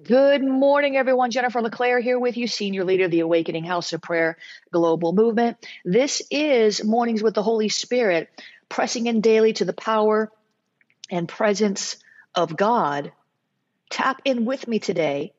Good morning, everyone. Jennifer LeClaire here with you, Senior Leader of the Awakening House of Prayer Global Movement. This is Mornings with the Holy Spirit, pressing in daily to the power and presence of God. Tap in with me today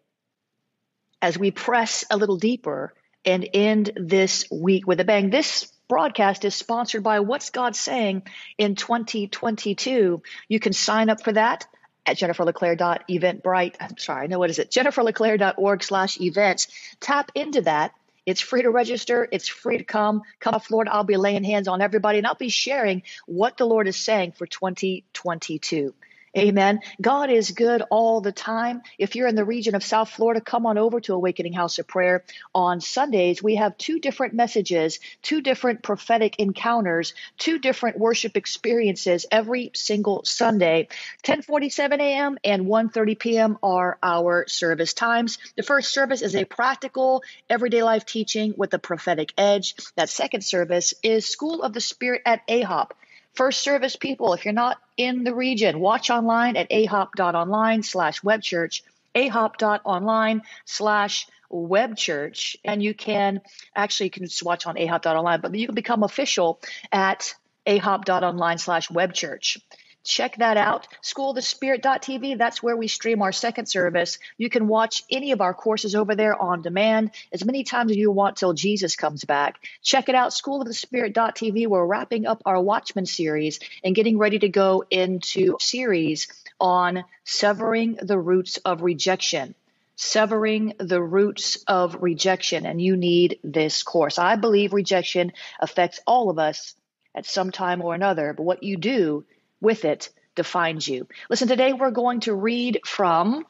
as we press a little deeper and end this week with a bang. This broadcast is sponsored by What's God Saying in 2022. You can sign up for that at jenniferleclaire.eventbrite. I'm sorry, no, what is it? jenniferleclaire.org slash events. Tap into that. It's free to register. It's free to come. Come up, Lord. I'll be laying hands on everybody and I'll be sharing what the Lord is saying for 2022. Amen. God is good all the time. If you're in the region of South Florida, come on over to Awakening House of Prayer. On Sundays, we have two different messages, two different prophetic encounters, two different worship experiences every single Sunday. 10:47 a.m. and 1:30 p.m. are our service times. The first service is a practical everyday life teaching with a prophetic edge. That second service is School of the Spirit at AHOP. First service people, if you're not in the region, watch online at ahop.online slash webchurch, ahop.online slash webchurch, and you can actually you can just watch on ahop.online, but you can become official at ahop.online slash webchurch. Check that out. Schoolthespirit.tv, that's where we stream our second service. You can watch any of our courses over there on demand as many times as you want till Jesus comes back. Check it out, schoolofthespirit.tv. We're wrapping up our Watchman series and getting ready to go into series on severing the roots of rejection severing the roots of rejection, and you need this course. I believe rejection affects all of us at some time or another, but what you do with it defines you. Listen, today we're going to read from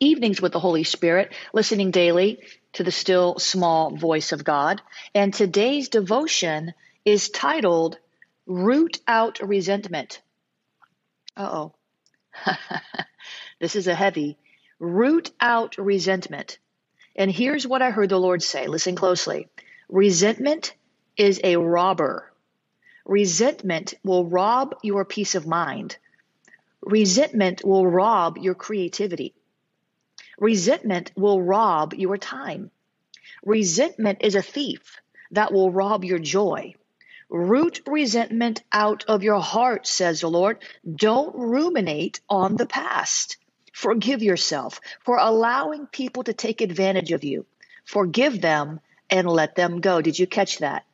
Evenings with the Holy Spirit, listening daily to the still small voice of God. And today's devotion is titled Root Out Resentment. Uh oh. this is a heavy. Root out resentment. And here's what I heard the Lord say. Listen closely. Resentment is a robber Resentment will rob your peace of mind. Resentment will rob your creativity. Resentment will rob your time. Resentment is a thief that will rob your joy. Root resentment out of your heart, says the Lord. Don't ruminate on the past. Forgive yourself for allowing people to take advantage of you. Forgive them and let them go. Did you catch that?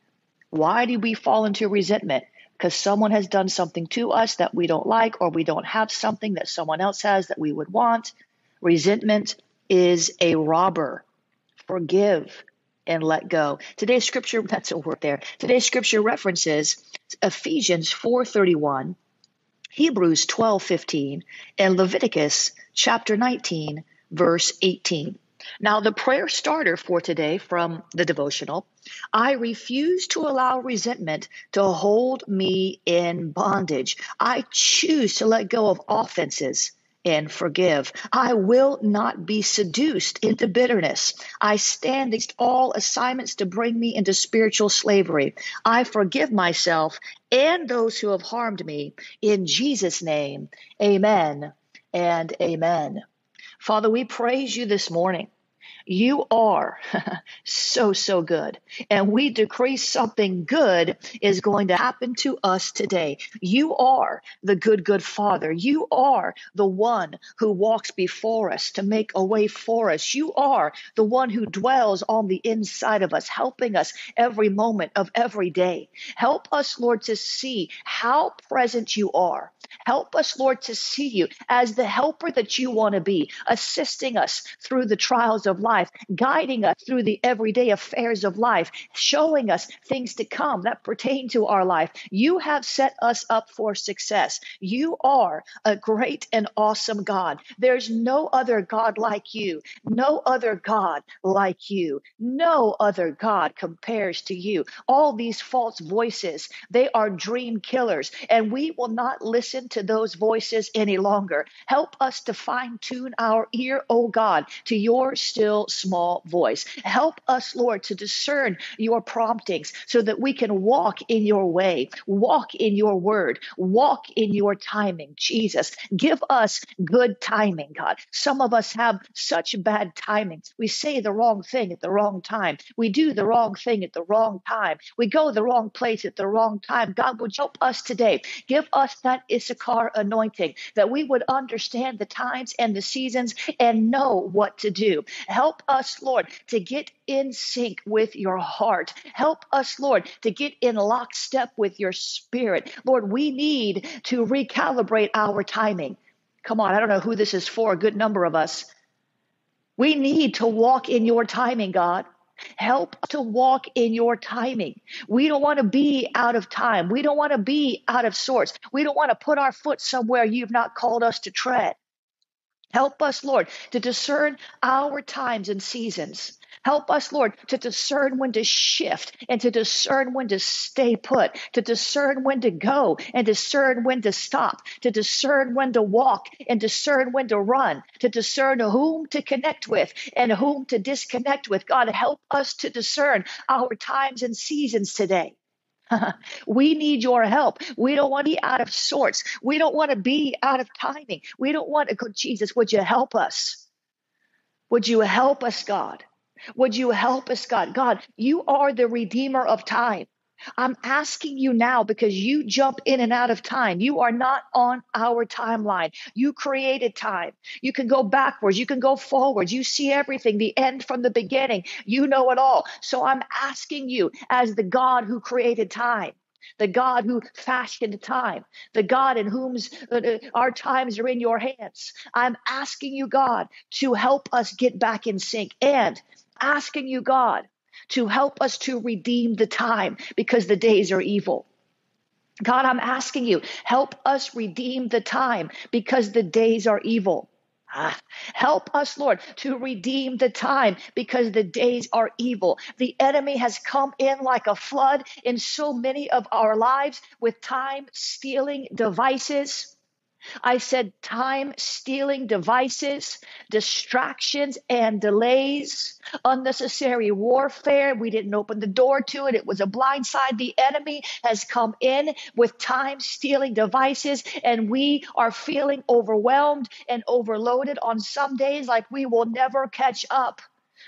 Why do we fall into resentment? Because someone has done something to us that we don't like, or we don't have something that someone else has that we would want. Resentment is a robber. Forgive and let go. Today's scripture, that's a word there. Today's scripture references Ephesians 4:31, Hebrews 12:15, and Leviticus chapter 19, verse 18. Now, the prayer starter for today from the devotional I refuse to allow resentment to hold me in bondage. I choose to let go of offenses and forgive. I will not be seduced into bitterness. I stand against all assignments to bring me into spiritual slavery. I forgive myself and those who have harmed me. In Jesus' name, amen and amen. Father, we praise you this morning. You are so, so good. And we decree something good is going to happen to us today. You are the good, good Father. You are the one who walks before us to make a way for us. You are the one who dwells on the inside of us, helping us every moment of every day. Help us, Lord, to see how present you are. Help us, Lord, to see you as the helper that you want to be, assisting us through the trials of life life, guiding us through the everyday affairs of life, showing us things to come that pertain to our life. You have set us up for success. You are a great and awesome God. There's no other God like you, no other God like you, no other God compares to you. All these false voices, they are dream killers, and we will not listen to those voices any longer. Help us to fine tune our ear, oh God, to your still still small voice. Help us, Lord, to discern your promptings so that we can walk in your way, walk in your word, walk in your timing. Jesus, give us good timing, God. Some of us have such bad timing. We say the wrong thing at the wrong time. We do the wrong thing at the wrong time. We go the wrong place at the wrong time. God, would help us today. Give us that Issachar anointing that we would understand the times and the seasons and know what to do. Help us, Lord, to get in sync with your heart. Help us, Lord, to get in lockstep with your spirit. Lord, we need to recalibrate our timing. Come on, I don't know who this is for, a good number of us. We need to walk in your timing, God. Help to walk in your timing. We don't want to be out of time. We don't want to be out of sorts. We don't want to put our foot somewhere you've not called us to tread. Help us, Lord, to discern our times and seasons. Help us, Lord, to discern when to shift and to discern when to stay put, to discern when to go and discern when to stop, to discern when to walk and discern when to run, to discern whom to connect with and whom to disconnect with. God, help us to discern our times and seasons today. we need your help. We don't want to be out of sorts. We don't want to be out of timing. We don't want to go, Jesus, would you help us? Would you help us, God? Would you help us, God? God, you are the redeemer of time. I'm asking you now because you jump in and out of time. You are not on our timeline. You created time. You can go backwards. You can go forwards. You see everything, the end from the beginning. You know it all. So I'm asking you, as the God who created time, the God who fashioned time, the God in whom's uh, uh our times are in your hands. I'm asking you, God, to help us get back in sync and asking you, God, to help us to redeem the time because the days are evil. God, I'm asking you, help us redeem the time because the days are evil. Ah, help us, Lord, to redeem the time because the days are evil. The enemy has come in like a flood in so many of our lives with time stealing devices I said time stealing devices, distractions and delays, unnecessary warfare. We didn't open the door to it. It was a blind side. The enemy has come in with time stealing devices, and we are feeling overwhelmed and overloaded on some days like we will never catch up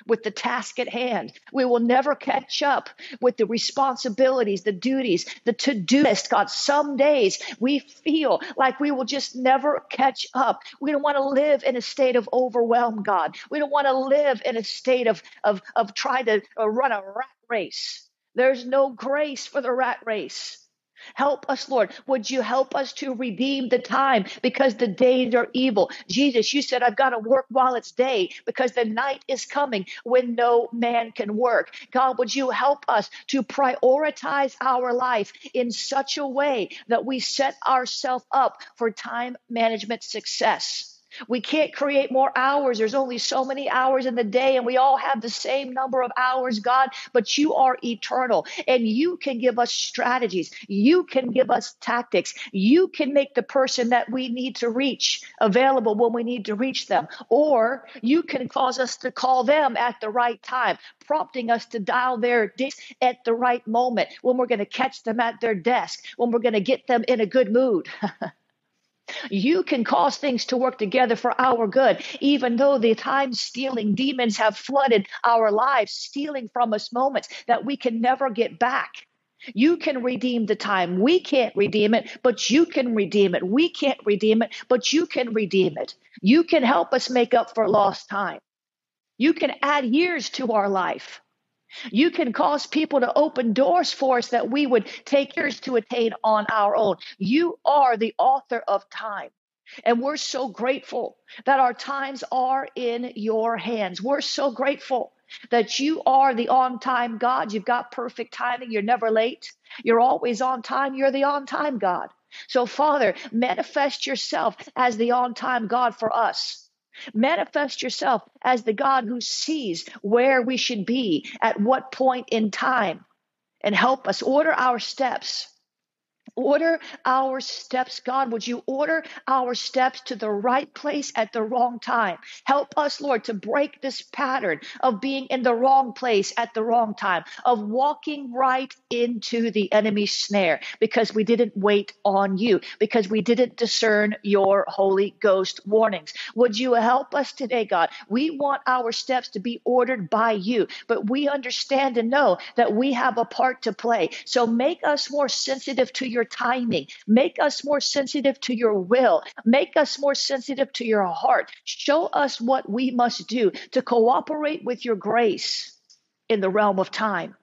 with the task at hand. We will never catch up with the responsibilities, the duties, the to do list. God, some days we feel like we will just never catch up. We don't want to live in a state of overwhelm, God. We don't want to live in a state of, of, of trying to uh, run a rat race. There's no grace for the rat race. Help us, Lord. Would you help us to redeem the time because the days are evil? Jesus, you said, I've got to work while it's day because the night is coming when no man can work. God, would you help us to prioritize our life in such a way that we set ourselves up for time management success? We can't create more hours. There's only so many hours in the day, and we all have the same number of hours, God, but you are eternal and you can give us strategies. You can give us tactics. You can make the person that we need to reach available when we need to reach them, or you can cause us to call them at the right time, prompting us to dial their disc at the right moment when we're going to catch them at their desk, when we're going to get them in a good mood. You can cause things to work together for our good, even though the time stealing demons have flooded our lives, stealing from us moments that we can never get back. You can redeem the time. We can't redeem it, but you can redeem it. We can't redeem it, but you can redeem it. You can help us make up for lost time. You can add years to our life. You can cause people to open doors for us that we would take years to attain on our own. You are the author of time. And we're so grateful that our times are in your hands. We're so grateful that you are the on time God. You've got perfect timing. You're never late. You're always on time. You're the on time God. So, Father, manifest yourself as the on time God for us. Manifest yourself as the God who sees where we should be at what point in time and help us order our steps Order our steps, God. Would you order our steps to the right place at the wrong time? Help us, Lord, to break this pattern of being in the wrong place at the wrong time, of walking right into the enemy's snare because we didn't wait on you, because we didn't discern your Holy Ghost warnings. Would you help us today, God? We want our steps to be ordered by you, but we understand and know that we have a part to play. So make us more sensitive to your timing. Make us more sensitive to your will. Make us more sensitive to your heart. Show us what we must do to cooperate with your grace in the realm of time.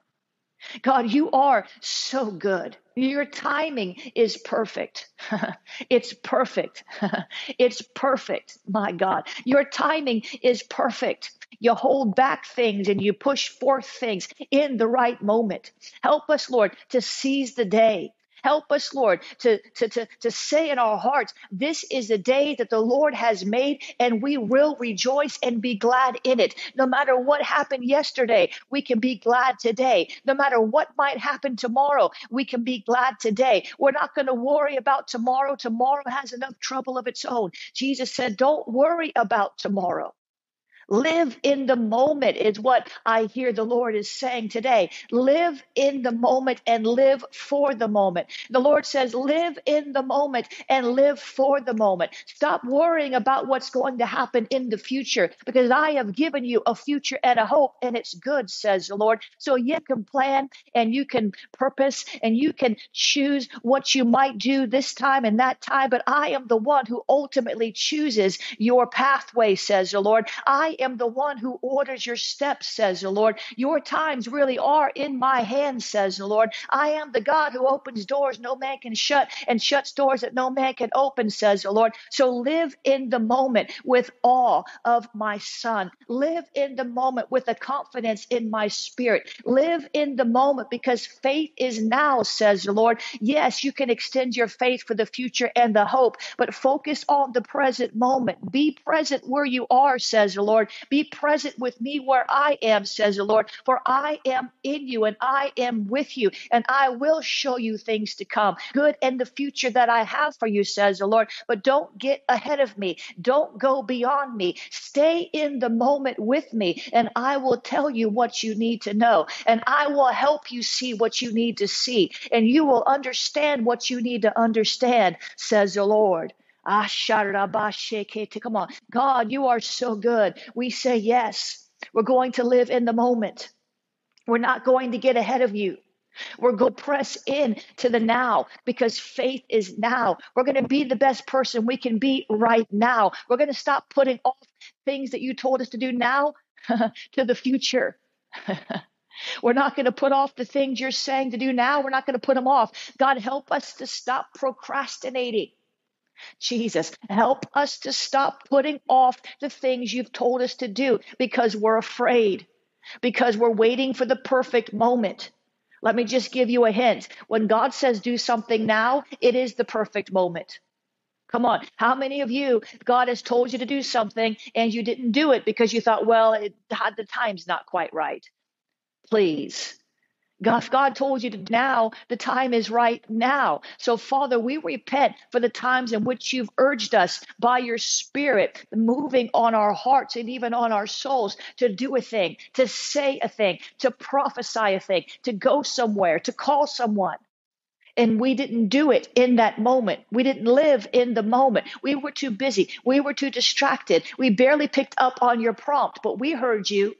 God, you are so good. Your timing is perfect. it's perfect. it's perfect, my God. Your timing is perfect. You hold back things and you push forth things in the right moment. Help us, Lord, to seize the day. Help us, Lord, to, to, to, to say in our hearts, this is the day that the Lord has made, and we will rejoice and be glad in it. No matter what happened yesterday, we can be glad today. No matter what might happen tomorrow, we can be glad today. We're not going to worry about tomorrow. Tomorrow has enough trouble of its own. Jesus said, Don't worry about tomorrow. Live in the moment is what I hear the Lord is saying today. Live in the moment and live for the moment. The Lord says, live in the moment and live for the moment. Stop worrying about what's going to happen in the future because I have given you a future and a hope and it's good, says the Lord. So you can plan and you can purpose and you can choose what you might do this time and that time. But I am the one who ultimately chooses your pathway, says the Lord. I am the one who orders your steps, says the Lord. Your times really are in my hands, says the Lord. I am the God who opens doors no man can shut and shuts doors that no man can open, says the Lord. So live in the moment with awe of my son. Live in the moment with a confidence in my spirit. Live in the moment because faith is now, says the Lord. Yes, you can extend your faith for the future and the hope, but focus on the present moment. Be present where you are, says the Lord. Lord. Be present with me where I am, says the Lord, for I am in you and I am with you, and I will show you things to come, good and the future that I have for you, says the Lord. But don't get ahead of me. Don't go beyond me. Stay in the moment with me, and I will tell you what you need to know, and I will help you see what you need to see, and you will understand what you need to understand, says the Lord. Come on. God, you are so good. We say yes. We're going to live in the moment. We're not going to get ahead of you. We're going to press in to the now because faith is now. We're going to be the best person we can be right now. We're going to stop putting off things that you told us to do now to the future. We're not going to put off the things you're saying to do now. We're not going to put them off. God, help us to stop procrastinating. Jesus, help us to stop putting off the things you've told us to do because we're afraid, because we're waiting for the perfect moment. Let me just give you a hint. When God says do something now, it is the perfect moment. Come on. How many of you, God has told you to do something and you didn't do it because you thought, well, it, the time's not quite right? Please God, God told you to now, the time is right now. So, Father, we repent for the times in which you've urged us by your Spirit, moving on our hearts and even on our souls to do a thing, to say a thing, to prophesy a thing, to go somewhere, to call someone. And we didn't do it in that moment. We didn't live in the moment. We were too busy. We were too distracted. We barely picked up on your prompt, but we heard you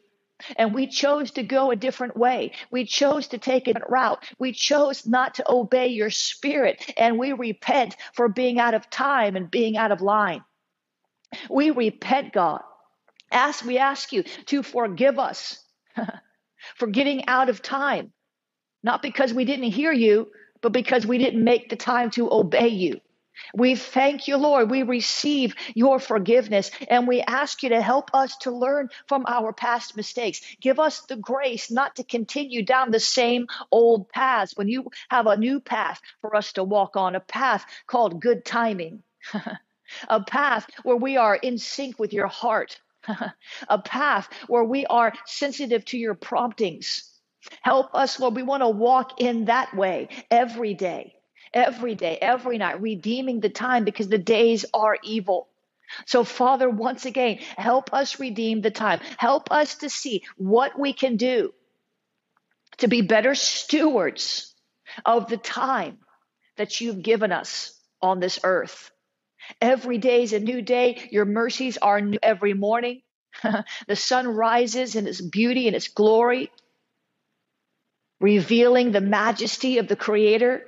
and we chose to go a different way. We chose to take a different route. We chose not to obey your spirit. And we repent for being out of time and being out of line. We repent, God. Ask, we ask you to forgive us for getting out of time. Not because we didn't hear you, but because we didn't make the time to obey you. We thank you, Lord. We receive your forgiveness and we ask you to help us to learn from our past mistakes. Give us the grace not to continue down the same old paths when you have a new path for us to walk on, a path called good timing, a path where we are in sync with your heart, a path where we are sensitive to your promptings. Help us, Lord. We want to walk in that way every day every day, every night, redeeming the time because the days are evil. So, Father, once again, help us redeem the time. Help us to see what we can do to be better stewards of the time that you've given us on this earth. Every day is a new day. Your mercies are new every morning. the sun rises in its beauty and its glory, revealing the majesty of the Creator.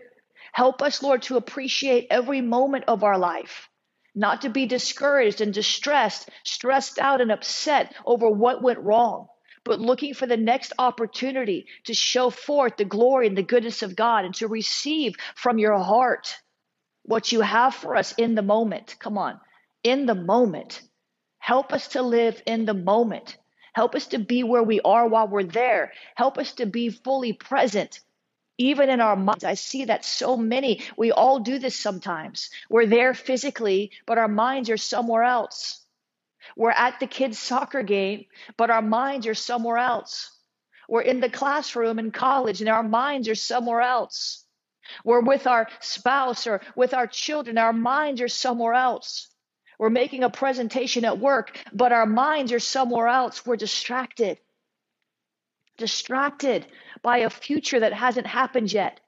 Help us, Lord, to appreciate every moment of our life, not to be discouraged and distressed, stressed out and upset over what went wrong, but looking for the next opportunity to show forth the glory and the goodness of God and to receive from your heart what you have for us in the moment. Come on, in the moment. Help us to live in the moment. Help us to be where we are while we're there. Help us to be fully present, even in our minds. I see that so many, we all do this sometimes. We're there physically, but our minds are somewhere else. We're at the kids' soccer game, but our minds are somewhere else. We're in the classroom in college, and our minds are somewhere else. We're with our spouse or with our children, our minds are somewhere else. We're making a presentation at work, but our minds are somewhere else. We're distracted. Distracted by a future that hasn't happened yet,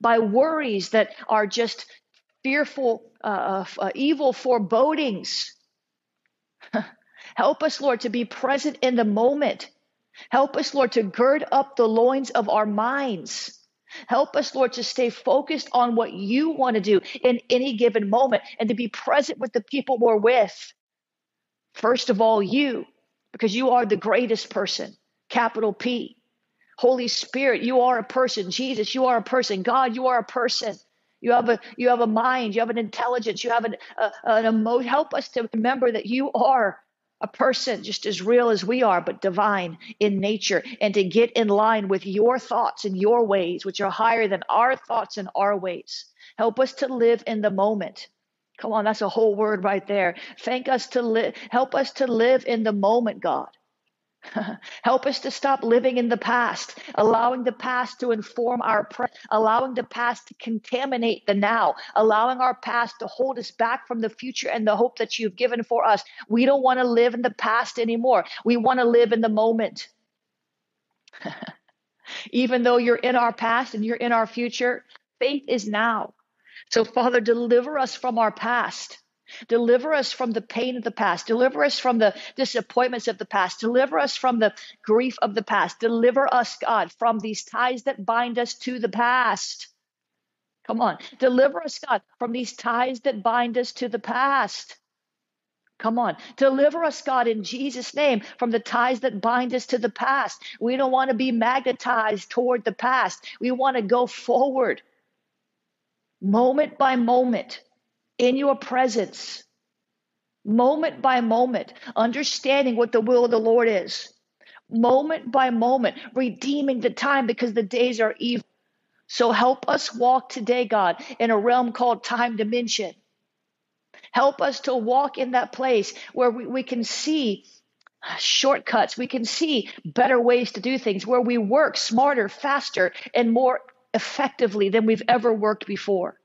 by worries that are just fearful, uh, uh, evil forebodings. Help us, Lord, to be present in the moment. Help us, Lord, to gird up the loins of our minds Help us, Lord, to stay focused on what you want to do in any given moment and to be present with the people we're with. First of all, you, because you are the greatest person, capital P. Holy Spirit, you are a person. Jesus, you are a person. God, you are a person. You have a you have a mind. You have an intelligence. You have an an emotion. Help us to remember that you are a person just as real as we are, but divine in nature, and to get in line with your thoughts and your ways, which are higher than our thoughts and our ways. Help us to live in the moment. Come on, that's a whole word right there. Thank us to live, help us to live in the moment, God. Help us to stop living in the past, allowing the past to inform our present, allowing the past to contaminate the now, allowing our past to hold us back from the future and the hope that you've given for us. We don't want to live in the past anymore. We want to live in the moment. Even though you're in our past and you're in our future, faith is now. So, Father, deliver us from our past. Deliver us from the pain of the past. Deliver us from the disappointments of the past. Deliver us from the grief of the past. Deliver us, God, from these ties that bind us to the past. Come on. Deliver us, God, from these ties that bind us to the past. Come on. Deliver us, God, in Jesus' name, from the ties that bind us to the past. We don't want to be magnetized toward the past. We want to go forward, moment by moment in your presence, moment by moment, understanding what the will of the Lord is, moment by moment, redeeming the time because the days are evil. So help us walk today, God, in a realm called time dimension. Help us to walk in that place where we, we can see shortcuts, we can see better ways to do things, where we work smarter, faster, and more effectively than we've ever worked before.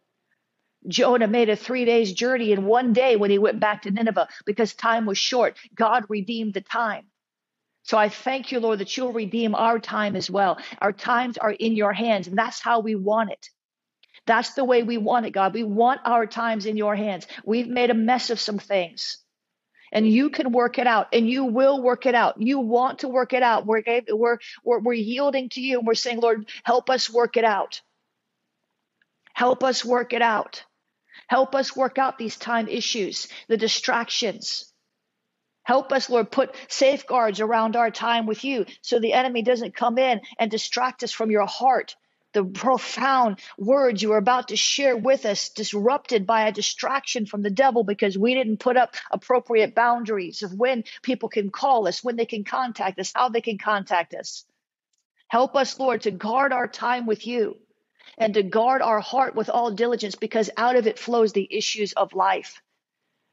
Jonah made a three days journey in one day when he went back to Nineveh because time was short. God redeemed the time. So I thank you, Lord, that you'll redeem our time as well. Our times are in your hands, and that's how we want it. That's the way we want it, God. We want our times in your hands. We've made a mess of some things, and you can work it out, and you will work it out. You want to work it out. We're, we're, we're, we're yielding to you, and we're saying, Lord, help us work it out. Help us work it out. Help us work out these time issues, the distractions. Help us, Lord, put safeguards around our time with you so the enemy doesn't come in and distract us from your heart. The profound words you are about to share with us, disrupted by a distraction from the devil because we didn't put up appropriate boundaries of when people can call us, when they can contact us, how they can contact us. Help us, Lord, to guard our time with you and to guard our heart with all diligence because out of it flows the issues of life.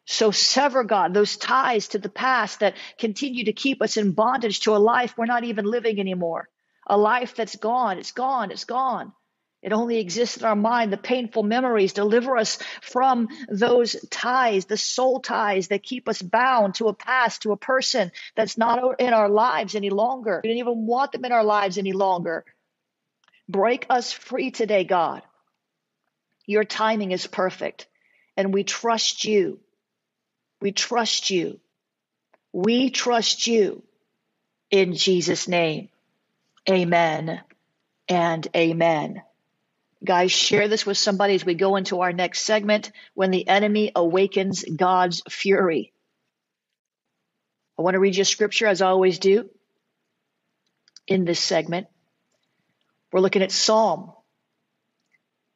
So sever, God, those ties to the past that continue to keep us in bondage to a life we're not even living anymore. A life that's gone, it's gone, it's gone. It only exists in our mind, the painful memories. Deliver us from those ties, the soul ties that keep us bound to a past, to a person that's not in our lives any longer. We don't even want them in our lives any longer. Break us free today, God. Your timing is perfect, and we trust you. We trust you. We trust you in Jesus' name. Amen and amen. Guys, share this with somebody as we go into our next segment when the enemy awakens God's fury. I want to read you a scripture as I always do in this segment. We're looking at Psalm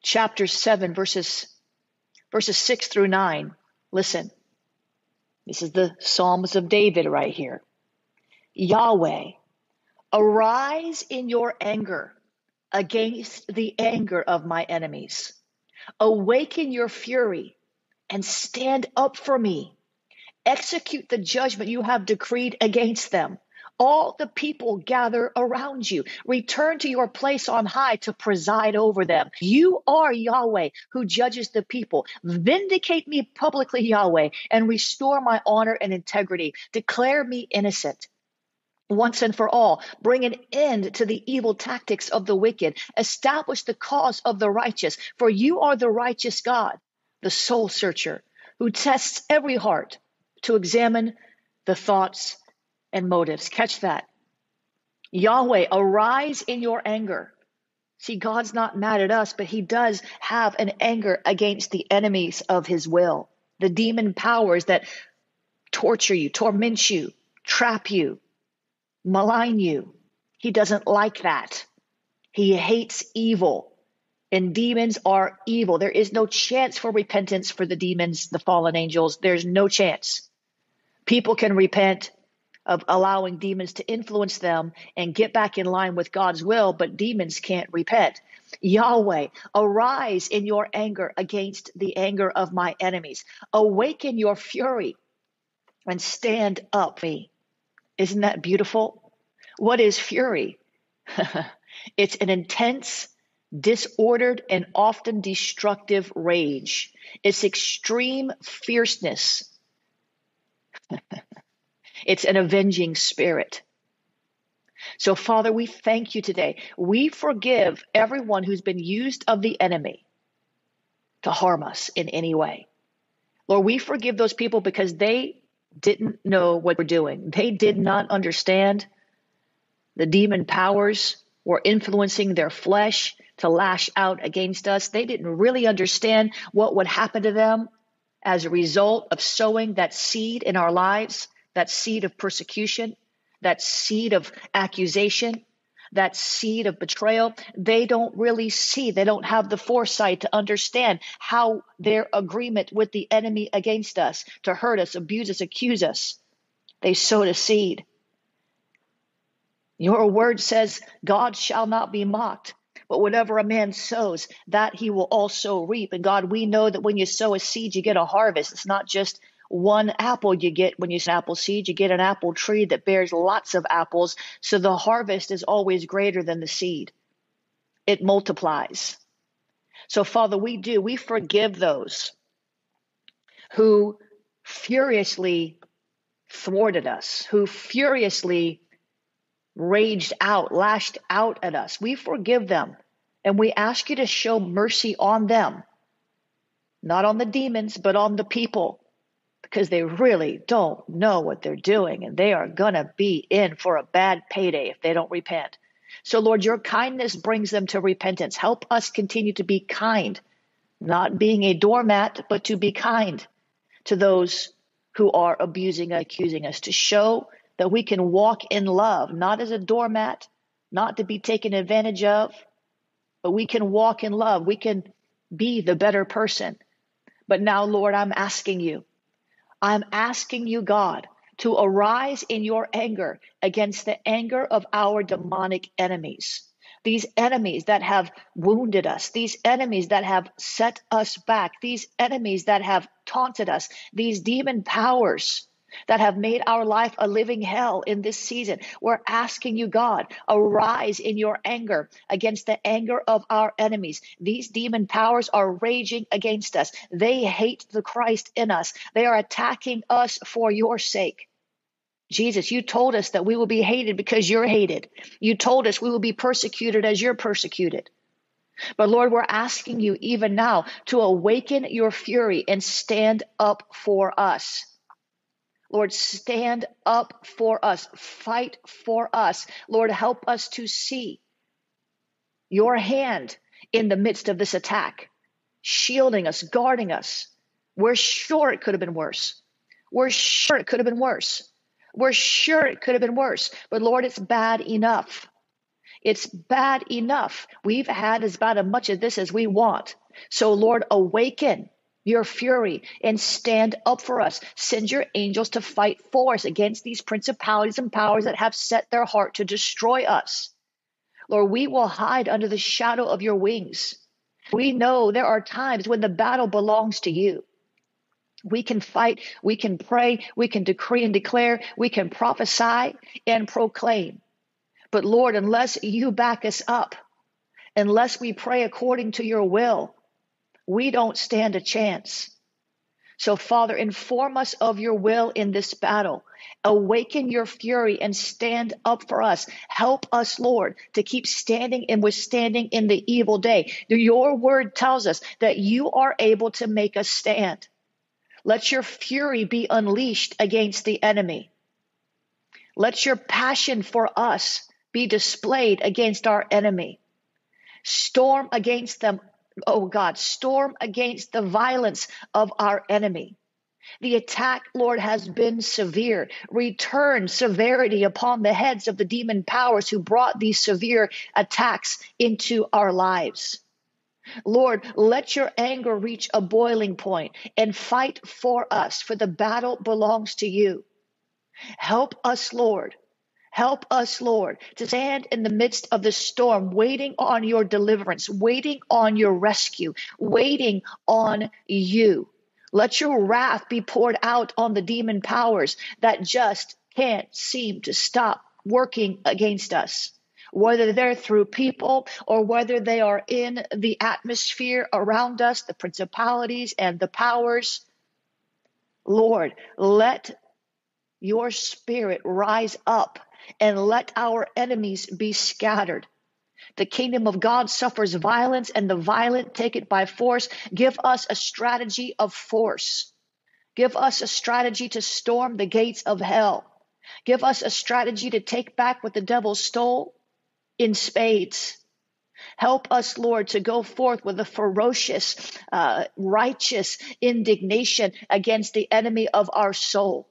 chapter 7 verses verses 6 through 9. Listen. This is the Psalms of David right here. Yahweh, arise in your anger against the anger of my enemies. Awaken your fury and stand up for me. Execute the judgment you have decreed against them. All the people gather around you. Return to your place on high to preside over them. You are Yahweh who judges the people. Vindicate me publicly, Yahweh, and restore my honor and integrity. Declare me innocent once and for all. Bring an end to the evil tactics of the wicked. Establish the cause of the righteous, for you are the righteous God, the soul searcher, who tests every heart to examine the thoughts and motives. Catch that. Yahweh, arise in your anger. See, God's not mad at us, but He does have an anger against the enemies of His will, the demon powers that torture you, torment you, trap you, malign you. He doesn't like that. He hates evil. And demons are evil. There is no chance for repentance for the demons, the fallen angels. There's no chance. People can repent of allowing demons to influence them and get back in line with God's will, but demons can't repent. Yahweh, arise in your anger against the anger of my enemies. Awaken your fury and stand up me. Isn't that beautiful? What is fury? it's an intense, disordered, and often destructive rage. It's extreme fierceness. it's an avenging spirit. So, Father, we thank you today. We forgive everyone who's been used of the enemy to harm us in any way. Lord, we forgive those people because they didn't know what we're doing. They did not understand the demon powers were influencing their flesh to lash out against us. They didn't really understand what would happen to them as a result of sowing that seed in our lives, that seed of persecution, that seed of accusation, that seed of betrayal. They don't really see, they don't have the foresight to understand how their agreement with the enemy against us to hurt us, abuse us, accuse us. They sowed a seed. Your word says, God shall not be mocked. But whatever a man sows, that he will also reap. And God, we know that when you sow a seed, you get a harvest. It's not just one apple you get when you sow apple seed, you get an apple tree that bears lots of apples. So the harvest is always greater than the seed, it multiplies. So, Father, we do, we forgive those who furiously thwarted us, who furiously raged out, lashed out at us. We forgive them and we ask you to show mercy on them, not on the demons, but on the people, because they really don't know what they're doing and they are going to be in for a bad payday if they don't repent. So, Lord, your kindness brings them to repentance. Help us continue to be kind, not being a doormat, but to be kind to those who are abusing, accusing us, to show that we can walk in love, not as a doormat, not to be taken advantage of, but we can walk in love. We can be the better person. But now, Lord, I'm asking you, I'm asking you, God, to arise in your anger against the anger of our demonic enemies. These enemies that have wounded us, these enemies that have set us back, these enemies that have taunted us, these demon powers that have made our life a living hell in this season. We're asking you, God, arise in your anger against the anger of our enemies. These demon powers are raging against us. They hate the Christ in us. They are attacking us for your sake. Jesus, you told us that we will be hated because you're hated. You told us we will be persecuted as you're persecuted. But Lord, we're asking you even now to awaken your fury and stand up for us. Lord, stand up for us, fight for us. Lord, help us to see your hand in the midst of this attack, shielding us, guarding us. We're sure it could have been worse. We're sure it could have been worse. We're sure it could have been worse. But Lord, it's bad enough. It's bad enough. We've had as bad as much of this as we want. So, Lord, awaken your fury and stand up for us. Send your angels to fight for us against these principalities and powers that have set their heart to destroy us. Lord, we will hide under the shadow of your wings. We know there are times when the battle belongs to you. We can fight, we can pray, we can decree and declare, we can prophesy and proclaim. But Lord, unless you back us up, unless we pray according to your will, we don't stand a chance. So, Father, inform us of your will in this battle. Awaken your fury and stand up for us. Help us, Lord, to keep standing and withstanding in the evil day. Your word tells us that you are able to make us stand. Let your fury be unleashed against the enemy. Let your passion for us be displayed against our enemy. Storm against them oh God, storm against the violence of our enemy. The attack, Lord, has been severe. Return severity upon the heads of the demon powers who brought these severe attacks into our lives. Lord, let your anger reach a boiling point and fight for us, for the battle belongs to you. Help us, Lord, Help us, Lord, to stand in the midst of the storm, waiting on your deliverance, waiting on your rescue, waiting on you. Let your wrath be poured out on the demon powers that just can't seem to stop working against us. Whether they're through people or whether they are in the atmosphere around us, the principalities and the powers. Lord, let your spirit rise up and let our enemies be scattered. The kingdom of God suffers violence, and the violent take it by force. Give us a strategy of force. Give us a strategy to storm the gates of hell. Give us a strategy to take back what the devil stole in spades. Help us, Lord, to go forth with a ferocious, uh, righteous indignation against the enemy of our soul.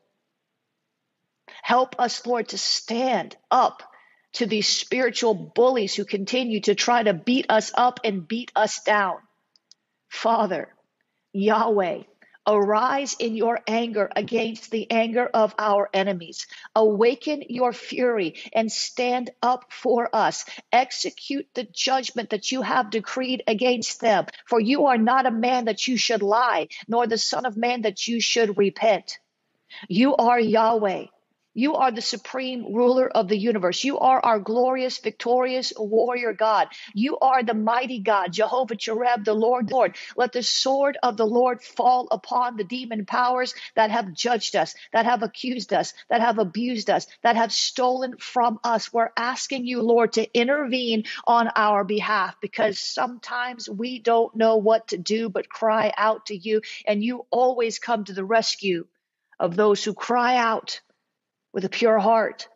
Help us, Lord, to stand up to these spiritual bullies who continue to try to beat us up and beat us down. Father, Yahweh, arise in your anger against the anger of our enemies. Awaken your fury and stand up for us. Execute the judgment that you have decreed against them. For you are not a man that you should lie, nor the Son of Man that you should repent. You are Yahweh. You are the supreme ruler of the universe. You are our glorious, victorious warrior God. You are the mighty God, Jehovah Jireh, the Lord, Lord. Let the sword of the Lord fall upon the demon powers that have judged us, that have accused us, that have abused us, that have stolen from us. We're asking you, Lord, to intervene on our behalf because sometimes we don't know what to do but cry out to you, and you always come to the rescue of those who cry out with a pure heart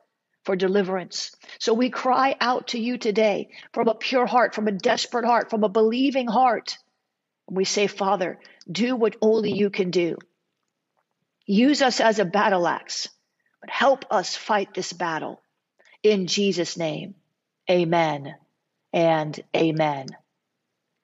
for deliverance. So we cry out to you today from a pure heart, from a desperate heart, from a believing heart. We say, Father, do what only you can do. Use us as a battle axe, but help us fight this battle. In Jesus' name, amen and amen.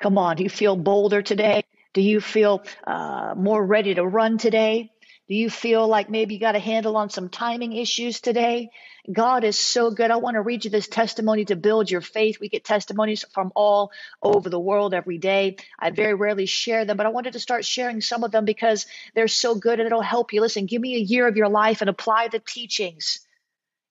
Come on, do you feel bolder today? Do you feel uh, more ready to run today? Do you feel like maybe you got a handle on some timing issues today? God is so good. I want to read you this testimony to build your faith. We get testimonies from all over the world every day. I very rarely share them, but I wanted to start sharing some of them because they're so good and it'll help you. Listen, give me a year of your life and apply the teachings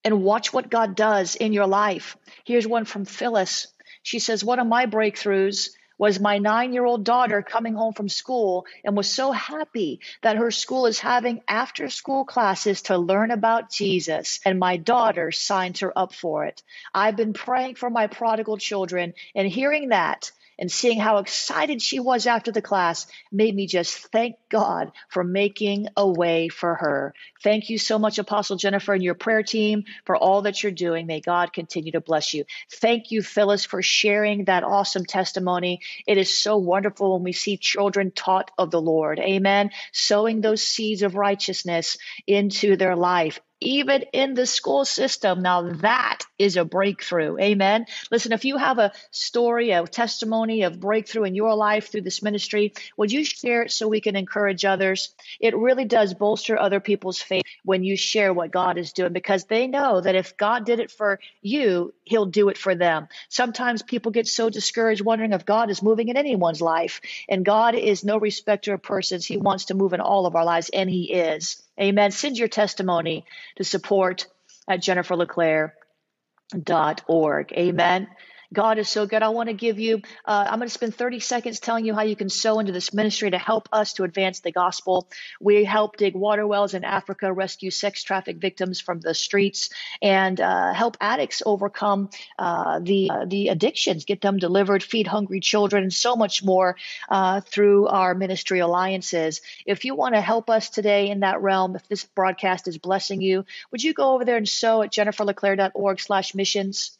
and watch what God does in your life. Here's one from Phyllis. She says, One of my breakthroughs was my nine year old daughter coming home from school and was so happy that her school is having after school classes to learn about Jesus. And my daughter signed her up for it. I've been praying for my prodigal children and hearing that and seeing how excited she was after the class made me just thank God for making a way for her. Thank you so much, Apostle Jennifer, and your prayer team for all that you're doing. May God continue to bless you. Thank you, Phyllis, for sharing that awesome testimony. It is so wonderful when we see children taught of the Lord. Amen. Sowing those seeds of righteousness into their life even in the school system. Now, that is a breakthrough. Amen. Listen, if you have a story, a testimony of breakthrough in your life through this ministry, would you share it so we can encourage others? It really does bolster other people's faith when you share what God is doing because they know that if God did it for you, He'll do it for them. Sometimes people get so discouraged wondering if God is moving in anyone's life. And God is no respecter of persons. He wants to move in all of our lives, and He is. Amen. Send your testimony to support at jenniferleclaire.org. Amen. God is so good. I want to give you, uh, I'm going to spend 30 seconds telling you how you can sow into this ministry to help us to advance the gospel. We help dig water wells in Africa, rescue sex traffic victims from the streets, and uh, help addicts overcome uh, the, uh, the addictions, get them delivered, feed hungry children, and so much more uh, through our ministry alliances. If you want to help us today in that realm, if this broadcast is blessing you, would you go over there and sow at jenniferleclaire.org slash missions?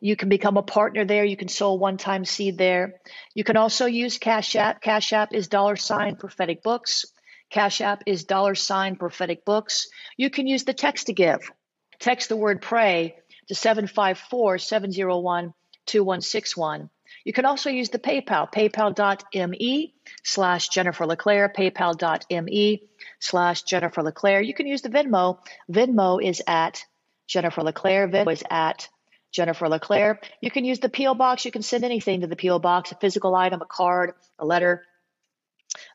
You can become a partner there. You can sow one time seed there. You can also use Cash App. Cash App is dollar sign prophetic books. Cash App is dollar sign prophetic books. You can use the text to give. Text the word pray to 754 701 2161. You can also use the PayPal, paypal.me slash Jennifer LeClaire, paypal.me slash Jennifer LeClaire. You can use the Venmo. Venmo is at Jennifer LeClaire. Venmo is at Jennifer LeClaire. You can use the P.O. box. You can send anything to the P.O. box, a physical item, a card, a letter.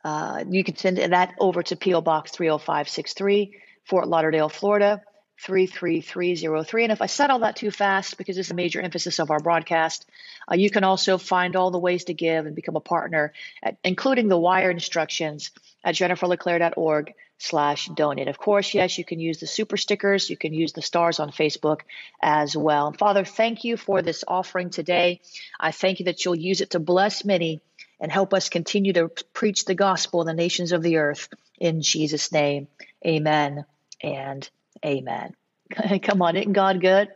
Uh, you can send that over to P.O. Box 30563, Fort Lauderdale, Florida. 33303. And if I said all that too fast, because it's a major emphasis of our broadcast, uh, you can also find all the ways to give and become a partner, at, including the wire instructions at jenniferleclaire.org slash donate. Of course, yes, you can use the super stickers. You can use the stars on Facebook as well. Father, thank you for this offering today. I thank you that you'll use it to bless many and help us continue to preach the gospel in the nations of the earth. In Jesus' name, amen and amen. Come on, isn't God good?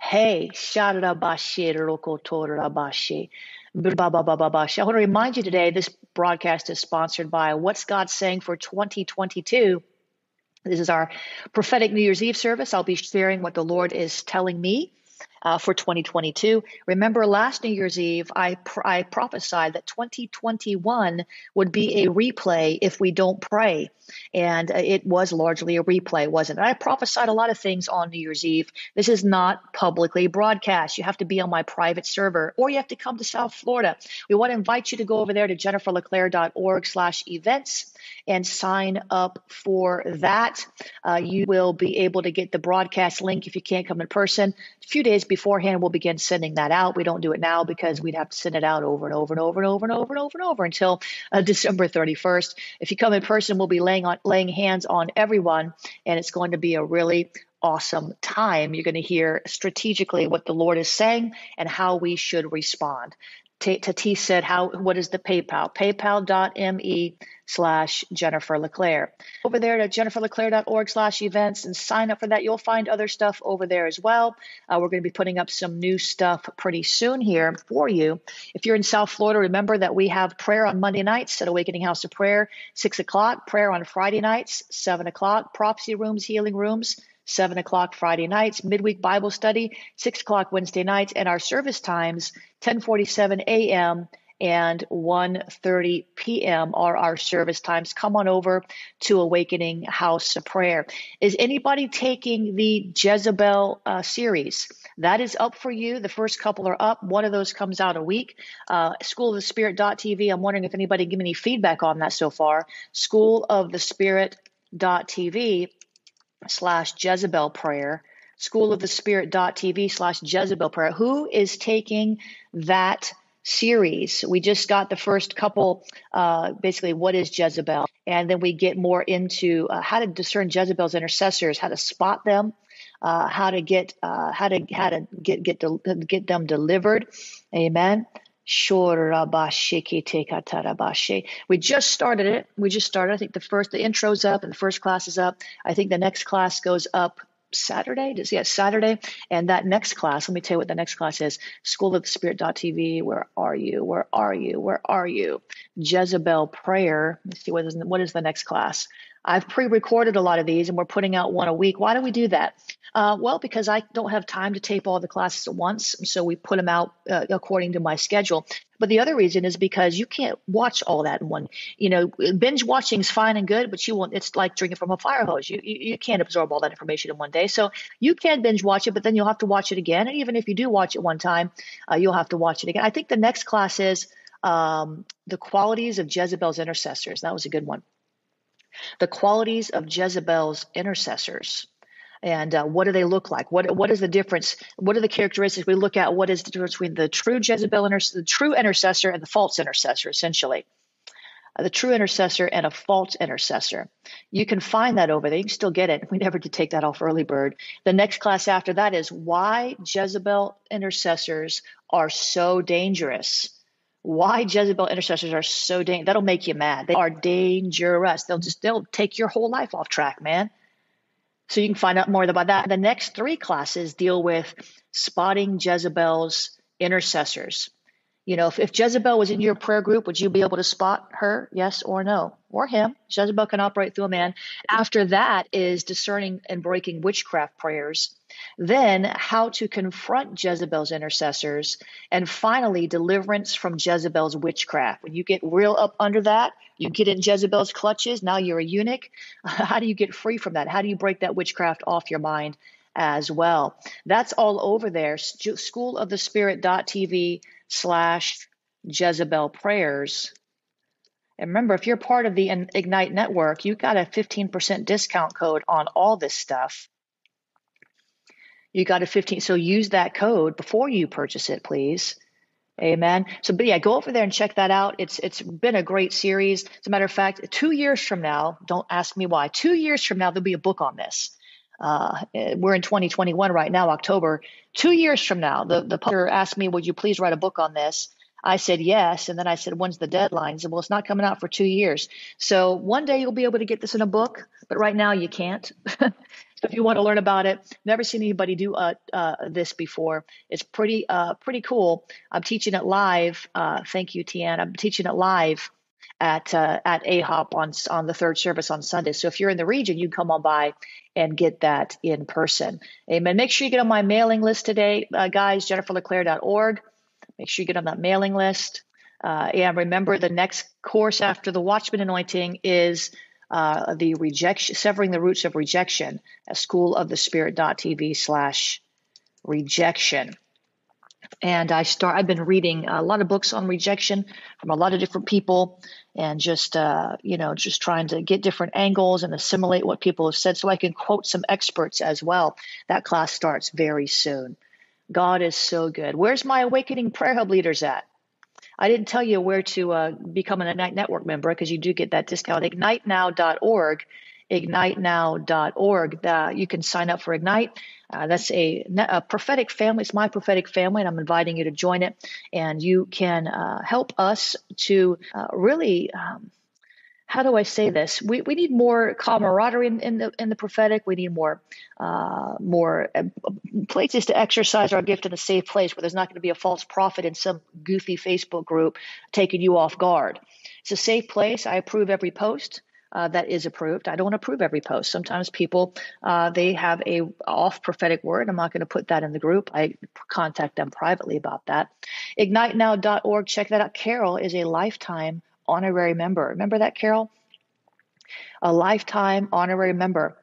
Hey, Sharabashe Rokotorabashe. I want to remind you today this broadcast is sponsored by What's God Saying for 2022. This is our prophetic New Year's Eve service. I'll be sharing what the Lord is telling me uh, for 2022. Remember, last New Year's Eve, I, pr- I prophesied that 2021 would be a replay if we don't pray. And uh, it was largely a replay, wasn't it? I prophesied a lot of things on New Year's Eve. This is not publicly broadcast. You have to be on my private server or you have to come to South Florida. We want to invite you to go over there to jenniferleclaire.org slash events and sign up for that. Uh, you will be able to get the broadcast link if you can't come in person. A few days beforehand, we'll begin sending that out. We don't do it now because we'd have to send it out over and over and over and over and over and over and over until uh, December 31st. If you come in person, we'll be laying on laying hands on everyone, and it's going to be a really awesome time. You're going to hear strategically what the Lord is saying and how we should respond. Tatis said, "How? What is the PayPal? PayPal.me slash Jennifer LeClaire. Over there to jenniferleclaire.org slash events and sign up for that. You'll find other stuff over there as well. Uh, we're going to be putting up some new stuff pretty soon here for you. If you're in South Florida, remember that we have prayer on Monday nights at Awakening House of Prayer, 6 o'clock, prayer on Friday nights, 7 o'clock, prophecy rooms, healing rooms, 7 o'clock Friday nights, midweek Bible study, 6 o'clock Wednesday nights, and our service times, 1047 a.m., and 1.30 p.m. are our service times. Come on over to Awakening House of Prayer. Is anybody taking the Jezebel uh, series? That is up for you. The first couple are up. One of those comes out a week. Uh, School of the Spirit.tv. I'm wondering if anybody give me any feedback on that so far. School of the Spirit.tv slash Jezebel prayer. School of the Spirit.tv slash Jezebel prayer. Who is taking that series? We just got the first couple, uh, basically, what is Jezebel? And then we get more into uh, how to discern Jezebel's intercessors, how to spot them, uh, how to get uh, how to how to get get get them delivered. Amen. We just started it. We just started. I think the first the intro's up and the first class is up. I think the next class goes up Saturday. Yeah, Saturday. And that next class, let me tell you what the next class is. School of the Spirit.tv. Where are you? Where are you? Where are you? Jezebel prayer. Let's see what is what is the next class. I've pre-recorded a lot of these, and we're putting out one a week. Why do we do that? Uh, well, because I don't have time to tape all the classes at once, so we put them out uh, according to my schedule. But the other reason is because you can't watch all that in one. You know, binge watching is fine and good, but you won't. It's like drinking from a fire hose. You, you you can't absorb all that information in one day. So you can binge watch it, but then you'll have to watch it again. And even if you do watch it one time, uh, you'll have to watch it again. I think the next class is um, the qualities of Jezebel's intercessors. That was a good one the qualities of Jezebel's intercessors. And uh, what do they look like? What what is the difference? What are the characteristics we look at? What is the difference between the true Jezebel, inter- the true intercessor, and the false intercessor? Essentially, uh, the true intercessor and a false intercessor. You can find that over there. You can still get it. We never did take that off early bird. The next class after that is why Jezebel intercessors are so dangerous why Jezebel intercessors are so dangerous. That'll make you mad. They are dangerous. They'll just they'll take your whole life off track, man. So you can find out more about that. The next three classes deal with spotting Jezebel's intercessors. You know, if, if Jezebel was in your prayer group, would you be able to spot her? Yes or no? Or him? Jezebel can operate through a man. After that is discerning and breaking witchcraft prayers then, how to confront Jezebel's intercessors. And finally, deliverance from Jezebel's witchcraft. When you get real up under that, you get in Jezebel's clutches. Now you're a eunuch. How do you get free from that? How do you break that witchcraft off your mind as well? That's all over there. School of the Spirit.tv slash Jezebel prayers. And remember, if you're part of the Ignite network, you've got a 15% discount code on all this stuff you got a 15 so use that code before you purchase it please amen so but yeah go over there and check that out it's it's been a great series as a matter of fact two years from now don't ask me why two years from now there'll be a book on this uh, we're in 2021 right now october two years from now the, the publisher asked me would you please write a book on this I said yes. And then I said, when's the deadline? He said, well, it's not coming out for two years. So one day you'll be able to get this in a book, but right now you can't. So if you want to learn about it, never seen anybody do uh, uh, this before. It's pretty uh, pretty cool. I'm teaching it live. Uh, thank you, Tian. I'm teaching it live at uh, at AHOP on on the third service on Sunday. So if you're in the region, you come on by and get that in person. Amen. Make sure you get on my mailing list today, uh, guys. JenniferLeClaire.org. Make sure you get on that mailing list. and remember, the next course after the Watchman anointing is uh, the rejection, severing the roots of rejection at schoolofthespirit.tv slash rejection. And I start. I've been reading a lot of books on rejection from a lot of different people, and just uh, you know, just trying to get different angles and assimilate what people have said, so I can quote some experts as well. That class starts very soon. God is so good. Where's my awakening prayer hub leaders at? I didn't tell you where to uh, become an Ignite Network member because you do get that discount. IgniteNow.org. IgniteNow.org. Uh, you can sign up for Ignite. Uh, that's a, a, prophetic family. It's my prophetic family, and I'm inviting you to join it. And you can uh, help us to uh, really um, how do I say this? We, we need more camaraderie in, in the in the prophetic. We need more uh, more uh, places to exercise our gift in a safe place where there's not going to be a false prophet in some goofy Facebook group taking you off guard. It's a safe place. I approve every post. uh, that is approved. I don't approve every post. Sometimes people uh, they have a off prophetic word. I'm not going to put that in the group. I contact them privately about that. IgniteNow.org. Check that out. Carol is a lifetime honorary member. Remember that, Carol? A lifetime honorary member.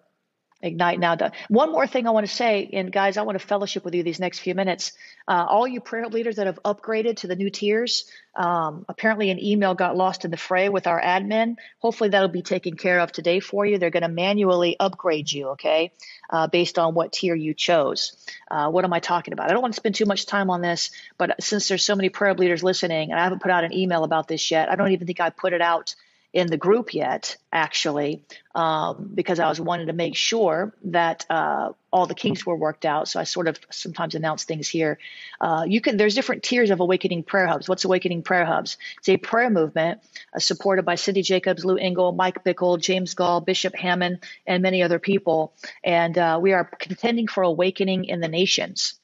Ignite Now. One more thing I want to say, and guys, I want to fellowship with you these next few minutes. Uh, all you prayer leaders that have upgraded to the new tiers, um, apparently an email got lost in the fray with our admin. Hopefully that'll be taken care of today for you. They're going to manually upgrade you, okay, uh, based on what tier you chose. Uh, what am I talking about? I don't want to spend too much time on this, but since there's so many prayer leaders listening, and I haven't put out an email about this yet, I don't even think I put it out in the group yet, actually, um, because I was wanting to make sure that uh, all the kinks were worked out. So I sort of sometimes announce things here. Uh, you can there's different tiers of Awakening Prayer Hubs. What's Awakening Prayer Hubs? It's a prayer movement uh, supported by Cindy Jacobs, Lou Engle, Mike Bickle, James Goll, Bishop Hamon, and many other people. And uh, we are contending for awakening in the nations.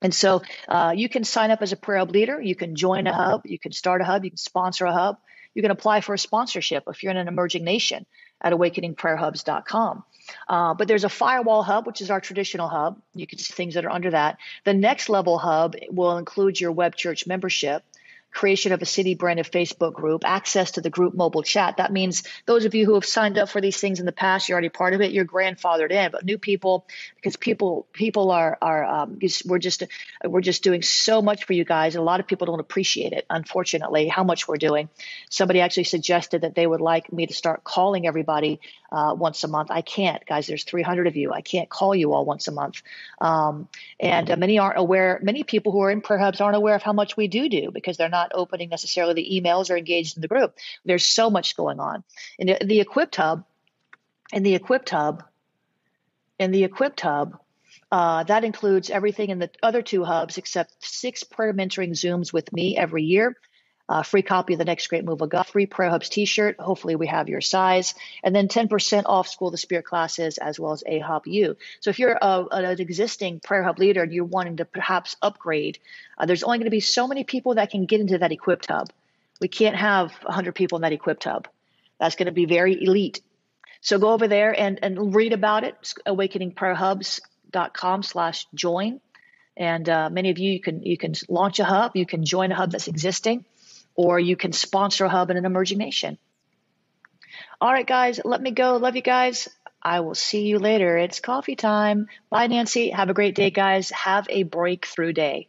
And so uh, you can sign up as a prayer hub leader. You can join a hub. You can start a hub. You can sponsor a hub. You can apply for a sponsorship if you're in an emerging nation at awakeningprayerhubs.com. Uh, but there's a firewall hub, which is our traditional hub. You can see things that are under that. The next level hub will include your web church membership creation of a city branded Facebook group, access to the group mobile chat. That means those of you who have signed up for these things in the past, you're already part of it. You're grandfathered in, but new people, because people people are are um, we're just we're just doing so much for you guys. A lot of people don't appreciate it, unfortunately, how much we're doing. Somebody actually suggested that they would like me to start calling everybody uh, once a month. I can't, guys. There's 300 of you. I can't call you all once a month, um, and uh, many aren't aware. Many people who are in prayer hubs aren't aware of how much we do do because they're not opening necessarily the emails or engaged in the group. There's so much going on. The, the equipped hub, in the equipped hub, in the equipped hub, uh, that includes everything in the other two hubs except six prayer mentoring Zooms with me every year uh, free copy of the next great move of God, free Prayer Hubs t-shirt. Hopefully we have your size. And then 10% off School of the Spirit classes as well as AHOP U. So if you're a, an existing Prayer Hub leader and you're wanting to perhaps upgrade, uh, there's only going to be so many people that can get into that equipped hub. We can't have 100 people in that equipped hub. That's going to be very elite. So go over there and, and read about it, awakeningprayerhubs.com slash join. And uh, many of you, you can you can launch a hub, you can join a hub that's existing or you can sponsor a hub in an emerging nation. All right, guys, let me go. Love you guys. I will see you later. It's coffee time. Bye, Nancy. Have a great day, guys. Have a breakthrough day.